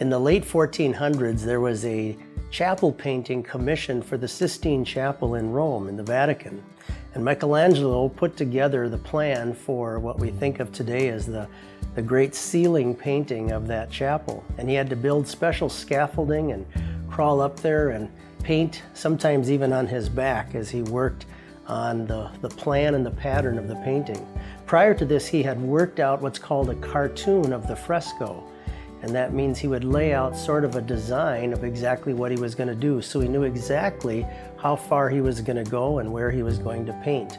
In the late 1400s, there was a chapel painting commissioned for the Sistine Chapel in Rome, in the Vatican. And Michelangelo put together the plan for what we think of today as the, the great ceiling painting of that chapel. And he had to build special scaffolding and crawl up there and paint, sometimes even on his back, as he worked on the, the plan and the pattern of the painting. Prior to this, he had worked out what's called a cartoon of the fresco. And that means he would lay out sort of a design of exactly what he was going to do so he knew exactly how far he was going to go and where he was going to paint.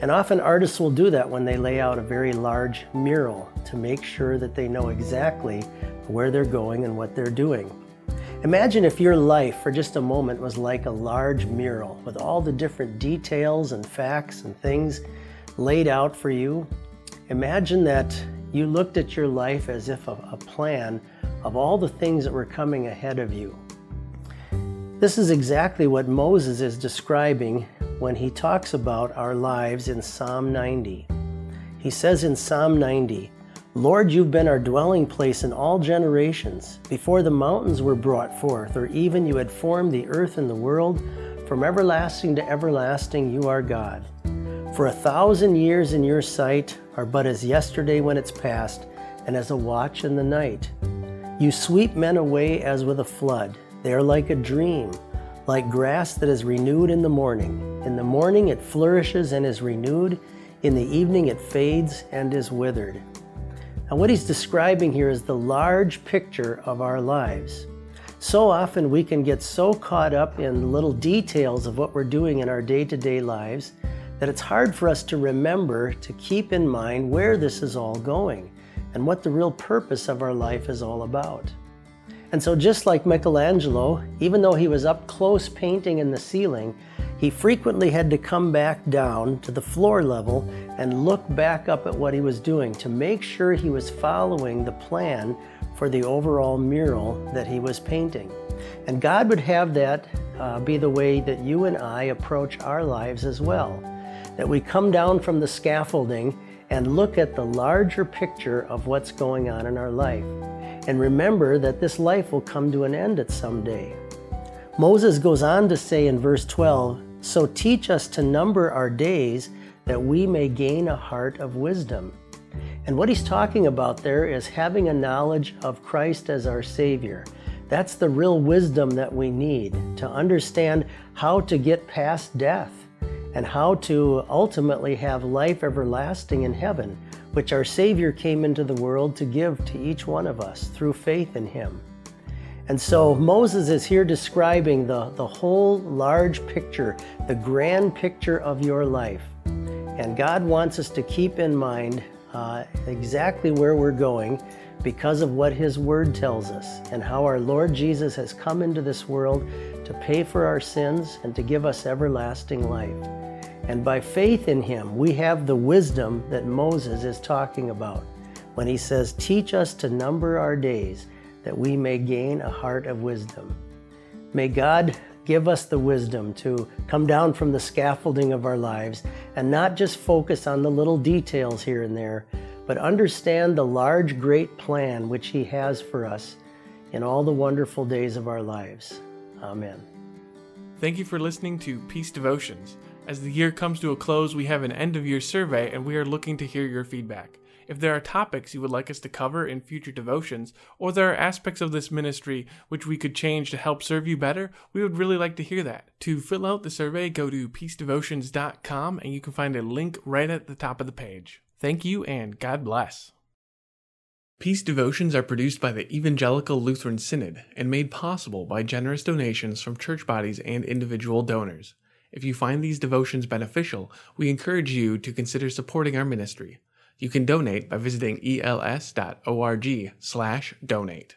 And often artists will do that when they lay out a very large mural to make sure that they know exactly where they're going and what they're doing. Imagine if your life for just a moment was like a large mural with all the different details and facts and things laid out for you. Imagine that you looked at your life as if a, a plan of all the things that were coming ahead of you. This is exactly what Moses is describing when he talks about our lives in Psalm 90. He says in Psalm 90, Lord, you've been our dwelling place in all generations. Before the mountains were brought forth, or even you had formed the earth and the world, from everlasting to everlasting, you are God. For a thousand years in your sight are but as yesterday when it's past, and as a watch in the night. You sweep men away as with a flood. They are like a dream, like grass that is renewed in the morning. In the morning it flourishes and is renewed. In the evening it fades and is withered. And what he's describing here is the large picture of our lives. So often we can get so caught up in little details of what we're doing in our day to day lives that it's hard for us to remember to keep in mind where this is all going and what the real purpose of our life is all about. And so, just like Michelangelo, even though he was up close painting in the ceiling, he frequently had to come back down to the floor level and look back up at what he was doing to make sure he was following the plan for the overall mural that he was painting. And God would have that uh, be the way that you and I approach our lives as well that we come down from the scaffolding and look at the larger picture of what's going on in our life. And remember that this life will come to an end at some day. Moses goes on to say in verse 12, So teach us to number our days that we may gain a heart of wisdom. And what he's talking about there is having a knowledge of Christ as our Savior. That's the real wisdom that we need to understand how to get past death and how to ultimately have life everlasting in heaven, which our Savior came into the world to give to each one of us through faith in Him. And so Moses is here describing the, the whole large picture, the grand picture of your life. And God wants us to keep in mind uh, exactly where we're going because of what His Word tells us and how our Lord Jesus has come into this world to pay for our sins and to give us everlasting life. And by faith in him, we have the wisdom that Moses is talking about when he says, Teach us to number our days that we may gain a heart of wisdom. May God give us the wisdom to come down from the scaffolding of our lives and not just focus on the little details here and there, but understand the large, great plan which He has for us in all the wonderful days of our lives. Amen. Thank you for listening to Peace Devotions. As the year comes to a close, we have an end of year survey and we are looking to hear your feedback. If there are topics you would like us to cover in future devotions, or there are aspects of this ministry which we could change to help serve you better, we would really like to hear that. To fill out the survey, go to peacedevotions.com and you can find a link right at the top of the page. Thank you and God bless. Peace devotions are produced by the Evangelical Lutheran Synod and made possible by generous donations from church bodies and individual donors. If you find these devotions beneficial, we encourage you to consider supporting our ministry. You can donate by visiting els.org/donate.